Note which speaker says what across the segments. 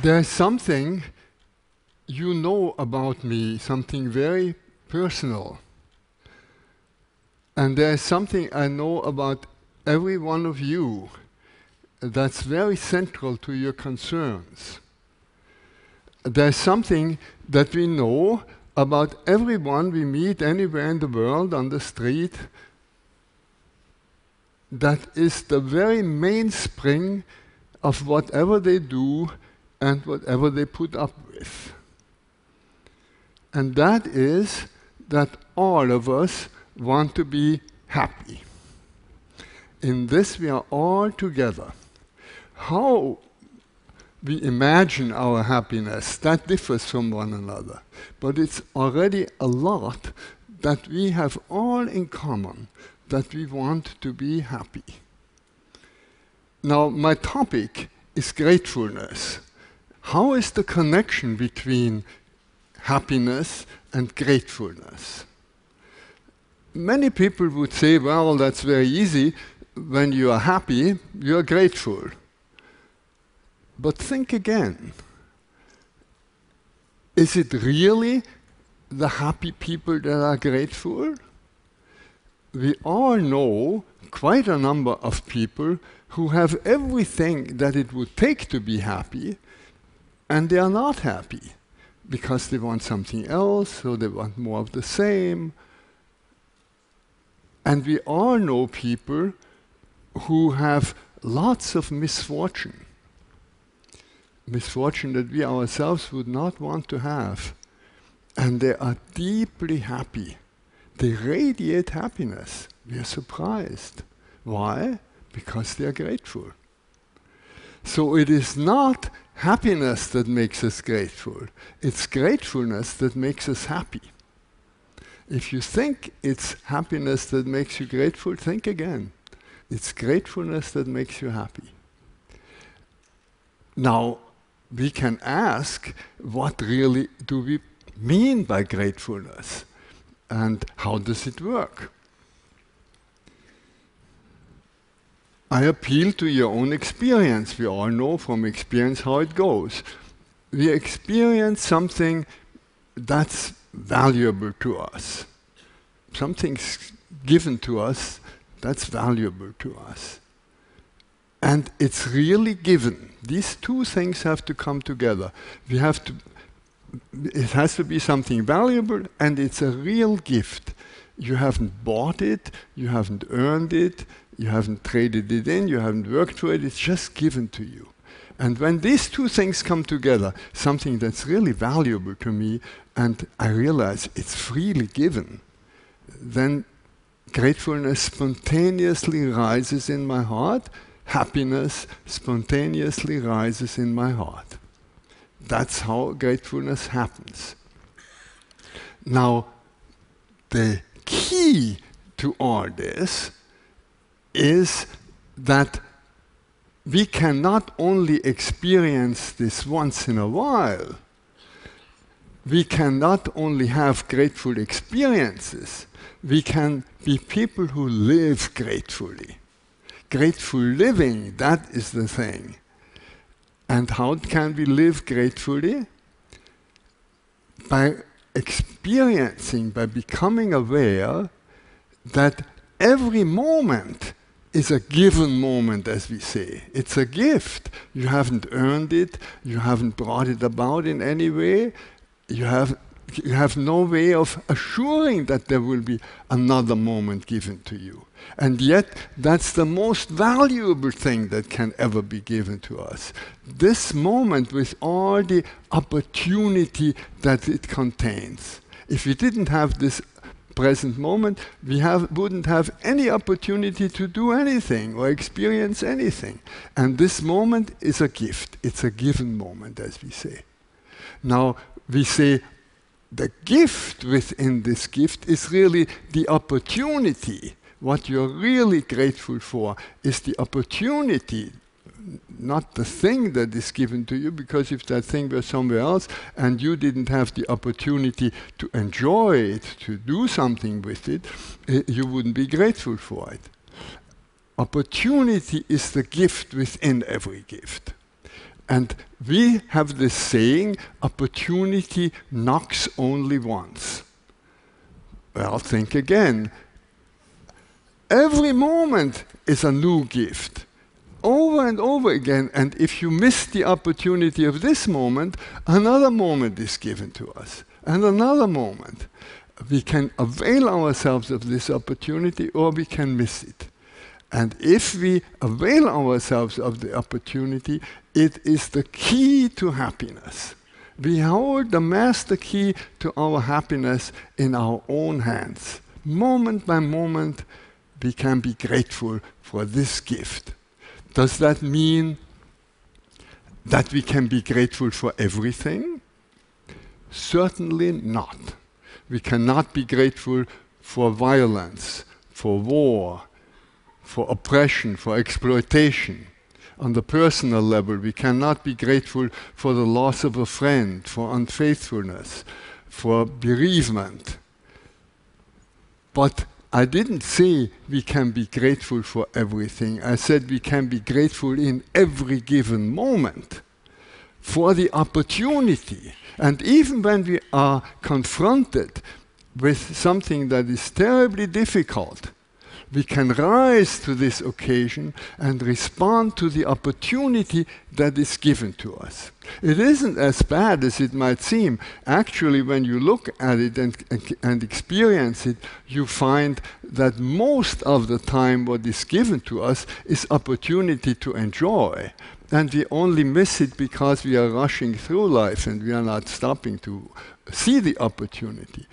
Speaker 1: There's something you know about me, something very personal. And there's something I know about every one of you that's very central to your concerns. There's something that we know about everyone we meet anywhere in the world on the street that is the very mainspring of whatever they do and whatever they put up with. And that is that all of us want to be happy. In this, we are all together. How we imagine our happiness, that differs from one another. But it's already a lot that we have all in common that we want to be happy. Now, my topic is gratefulness. How is the connection between happiness and gratefulness? Many people would say, well, that's very easy. When you are happy, you are grateful. But think again. Is it really the happy people that are grateful? We all know quite a number of people who have everything that it would take to be happy, and they are not happy because they want something else, or they want more of the same. And we all know people who have lots of misfortune misfortune that we ourselves would not want to have. And they are deeply happy. They radiate happiness. We are surprised. Why? Because they are grateful. So it is not happiness that makes us grateful, it's gratefulness that makes us happy. If you think it's happiness that makes you grateful, think again. It's gratefulness that makes you happy. Now, we can ask what really do we mean by gratefulness and how does it work? I appeal to your own experience. We all know from experience how it goes. We experience something that's valuable to us. Something's given to us that's valuable to us. And it's really given. These two things have to come together. We have to, it has to be something valuable and it's a real gift. You haven't bought it, you haven't earned it, you haven't traded it in, you haven't worked for it, it's just given to you. And when these two things come together, something that's really valuable to me, and I realize it's freely given, then gratefulness spontaneously rises in my heart happiness spontaneously rises in my heart. That's how gratefulness happens. Now, the key to all this is that we can not only experience this once in a while, we can not only have grateful experiences, we can be people who live gratefully grateful living, that is the thing. And how can we live gratefully? By experiencing, by becoming aware that every moment is a given moment, as we say. It's a gift. You haven't earned it, you haven't brought it about in any way. You have, you have no way of assuring that there will be another moment given to you. And yet, that's the most valuable thing that can ever be given to us. This moment with all the opportunity that it contains. If we didn't have this present moment, we have, wouldn't have any opportunity to do anything or experience anything. And this moment is a gift. It's a given moment, as we say. Now, we say the gift within this gift is really the opportunity what you're really grateful for is the opportunity, not the thing that is given to you, because if that thing were somewhere else and you didn't have the opportunity to enjoy it, to do something with it, eh, you wouldn't be grateful for it. Opportunity is the gift within every gift. And we have this saying opportunity knocks only once. Well, think again. Every moment is a new gift over and over again. And if you miss the opportunity of this moment, another moment is given to us, and another moment. We can avail ourselves of this opportunity or we can miss it. And if we avail ourselves of the opportunity, it is the key to happiness. We hold the master key to our happiness in our own hands. Moment by moment, we can be grateful for this gift. Does that mean that we can be grateful for everything? Certainly not. We cannot be grateful for violence, for war, for oppression, for exploitation. On the personal level, we cannot be grateful for the loss of a friend, for unfaithfulness, for bereavement. But I didn't say we can be grateful for everything. I said we can be grateful in every given moment for the opportunity. And even when we are confronted with something that is terribly difficult, we can rise to this occasion and respond to the opportunity that is given to us. It isn't as bad as it might seem. Actually, when you look at it and, and experience it, you find that most of the time what is given to us is opportunity to enjoy. And we only miss it because we are rushing through life and we are not stopping to see the opportunity.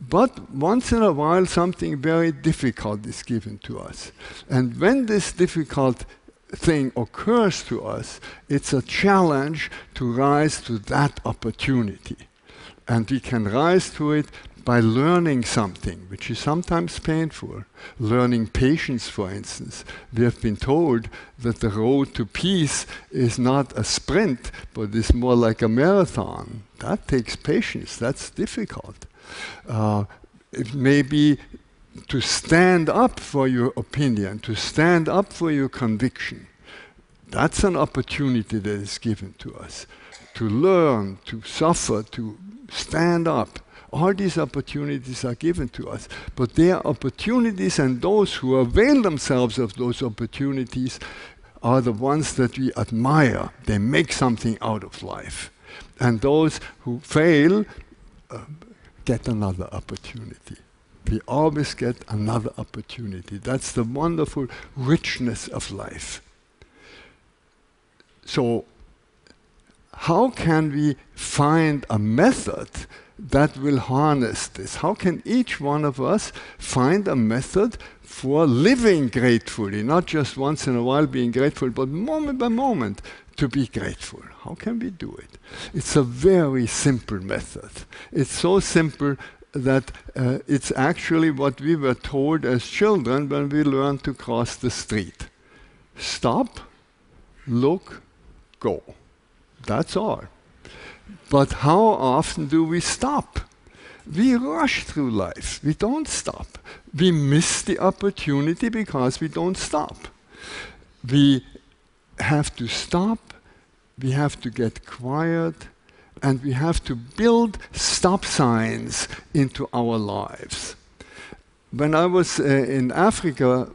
Speaker 1: But once in a while, something very difficult is given to us. And when this difficult thing occurs to us, it's a challenge to rise to that opportunity. And we can rise to it by learning something, which is sometimes painful. Learning patience, for instance. We have been told that the road to peace is not a sprint, but is more like a marathon. That takes patience, that's difficult. Uh, it may be to stand up for your opinion, to stand up for your conviction. That's an opportunity that is given to us. To learn, to suffer, to stand up. All these opportunities are given to us. But they are opportunities, and those who avail themselves of those opportunities are the ones that we admire. They make something out of life. And those who fail uh, get another opportunity. We always get another opportunity. That's the wonderful richness of life. So, how can we find a method that will harness this? How can each one of us find a method for living gratefully, not just once in a while being grateful, but moment by moment to be grateful? How can we do it? It's a very simple method. It's so simple that uh, it's actually what we were told as children when we learned to cross the street. Stop, look, go. That's all. But how often do we stop? We rush through life. We don't stop. We miss the opportunity because we don't stop. We have to stop. We have to get quiet. And we have to build stop signs into our lives. When I was uh, in Africa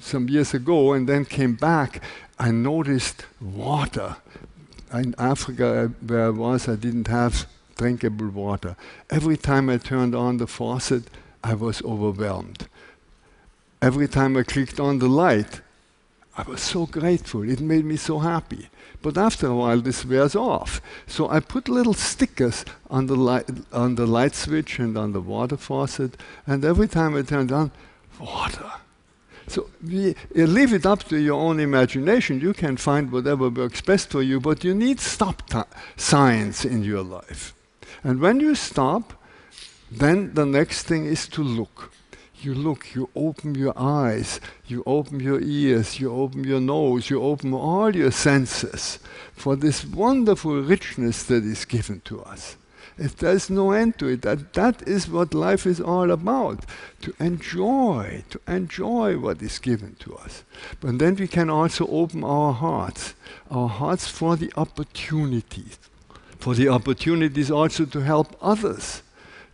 Speaker 1: some years ago and then came back, I noticed water in Africa, where I was, I didn't have drinkable water. Every time I turned on the faucet, I was overwhelmed. Every time I clicked on the light, I was so grateful. It made me so happy. But after a while, this wears off. So I put little stickers on the light, on the light switch and on the water faucet, and every time I turned on, water. So we, uh, leave it up to your own imagination. You can find whatever works best for you, but you need stop signs in your life. And when you stop, then the next thing is to look. You look, you open your eyes, you open your ears, you open your nose, you open all your senses for this wonderful richness that is given to us. There's no end to it, that, that is what life is all about. To enjoy, to enjoy what is given to us. But then we can also open our hearts, our hearts for the opportunities, for the opportunities also to help others,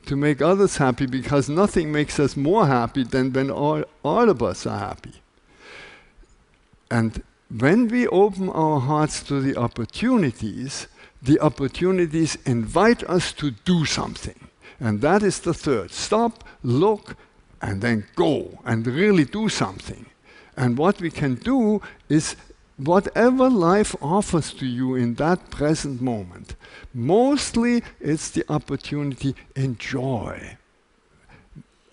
Speaker 1: to make others happy, because nothing makes us more happy than when all, all of us are happy. And when we open our hearts to the opportunities, the opportunities invite us to do something. And that is the third. Stop, look, and then go and really do something. And what we can do is whatever life offers to you in that present moment, mostly it's the opportunity enjoy.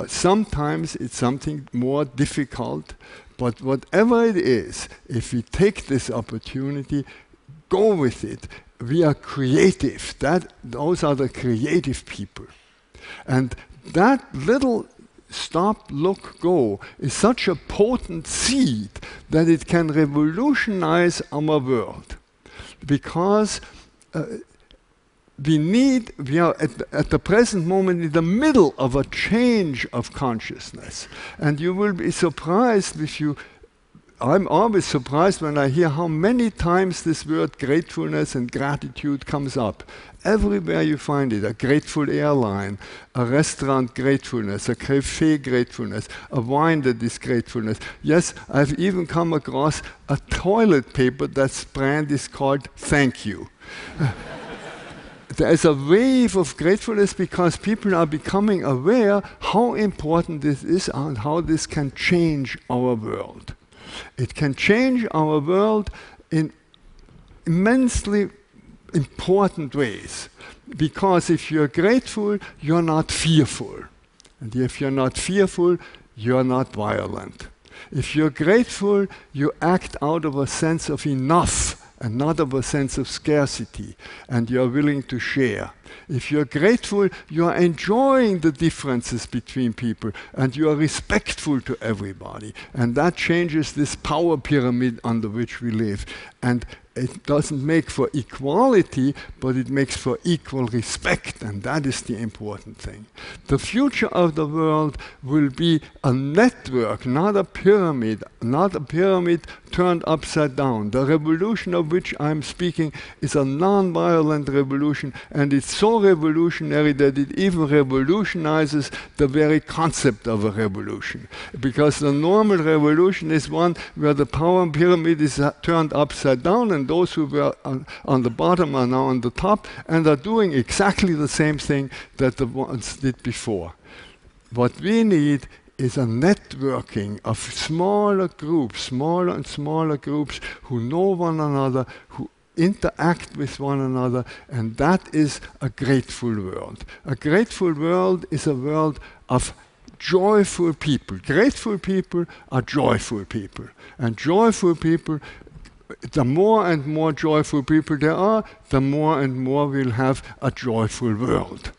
Speaker 1: Sometimes it's something more difficult, but whatever it is, if we take this opportunity, go with it. We are creative. That, those are the creative people. And that little stop, look, go is such a potent seed that it can revolutionize our world. Because uh, we need, we are at at the, present moment in the middle of a change of consciousness. And you will be surprised if you, I'm always surprised when I hear how many times this word gratefulness and gratitude comes up. Everywhere you find it, a grateful airline, a restaurant gratefulness, a cafe gratefulness, a wine that is gratefulness. Yes, I've even come across a toilet paper that's brand is called thank you. there is a wave of gratefulness because people are becoming aware how important this is and how this can change our world. It can change our world in immensely important ways. Because if you're grateful, you're not fearful. And if you're not fearful, you're not violent. If you're grateful, you act out of a sense of enough and not of a sense of scarcity, and you're willing to share. If you're grateful, you are enjoying the differences between people and you are respectful to everybody. And that changes this power pyramid under which we live. And it doesn't make for equality, but it makes for equal respect, and that is the important thing. The future of the world will be a network, not a pyramid, not a pyramid turned upside down. The revolution of which I'm speaking is a non-violent revolution, and it's so revolutionary that it even revolutionizes the very concept of a revolution. Because the normal revolution is one where the power pyramid is uh, turned upside down, and those who were on, on the bottom are now on the top, and are doing exactly the same thing that the ones did before. What we need is a networking of smaller groups, smaller and smaller groups who know one another, who interact with one another, and that is a grateful world. A grateful world is a world of joyful people. Grateful people are joyful people. And joyful people, the more and more joyful people there are, the more and more we'll have a joyful world.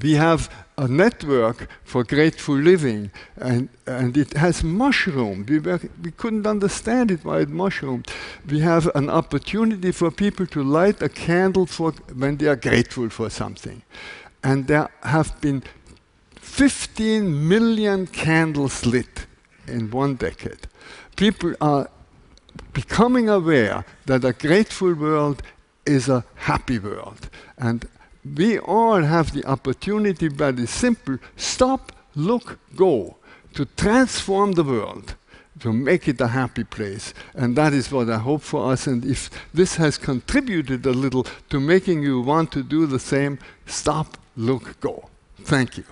Speaker 1: We have a network for grateful living, and, and it has mushroomed. We, were, we couldn't understand it why it mushroomed. We have an opportunity for people to light a candle for when they are grateful for something. And there have been 15 million candles lit in one decade. People are becoming aware that a grateful world is a happy world. And we all have the opportunity, by the simple, stop, look, go, to transform the world, to make it a happy place. And that is what I hope for us. And if this has contributed a little to making you want to do the same, stop, look, go. Thank you.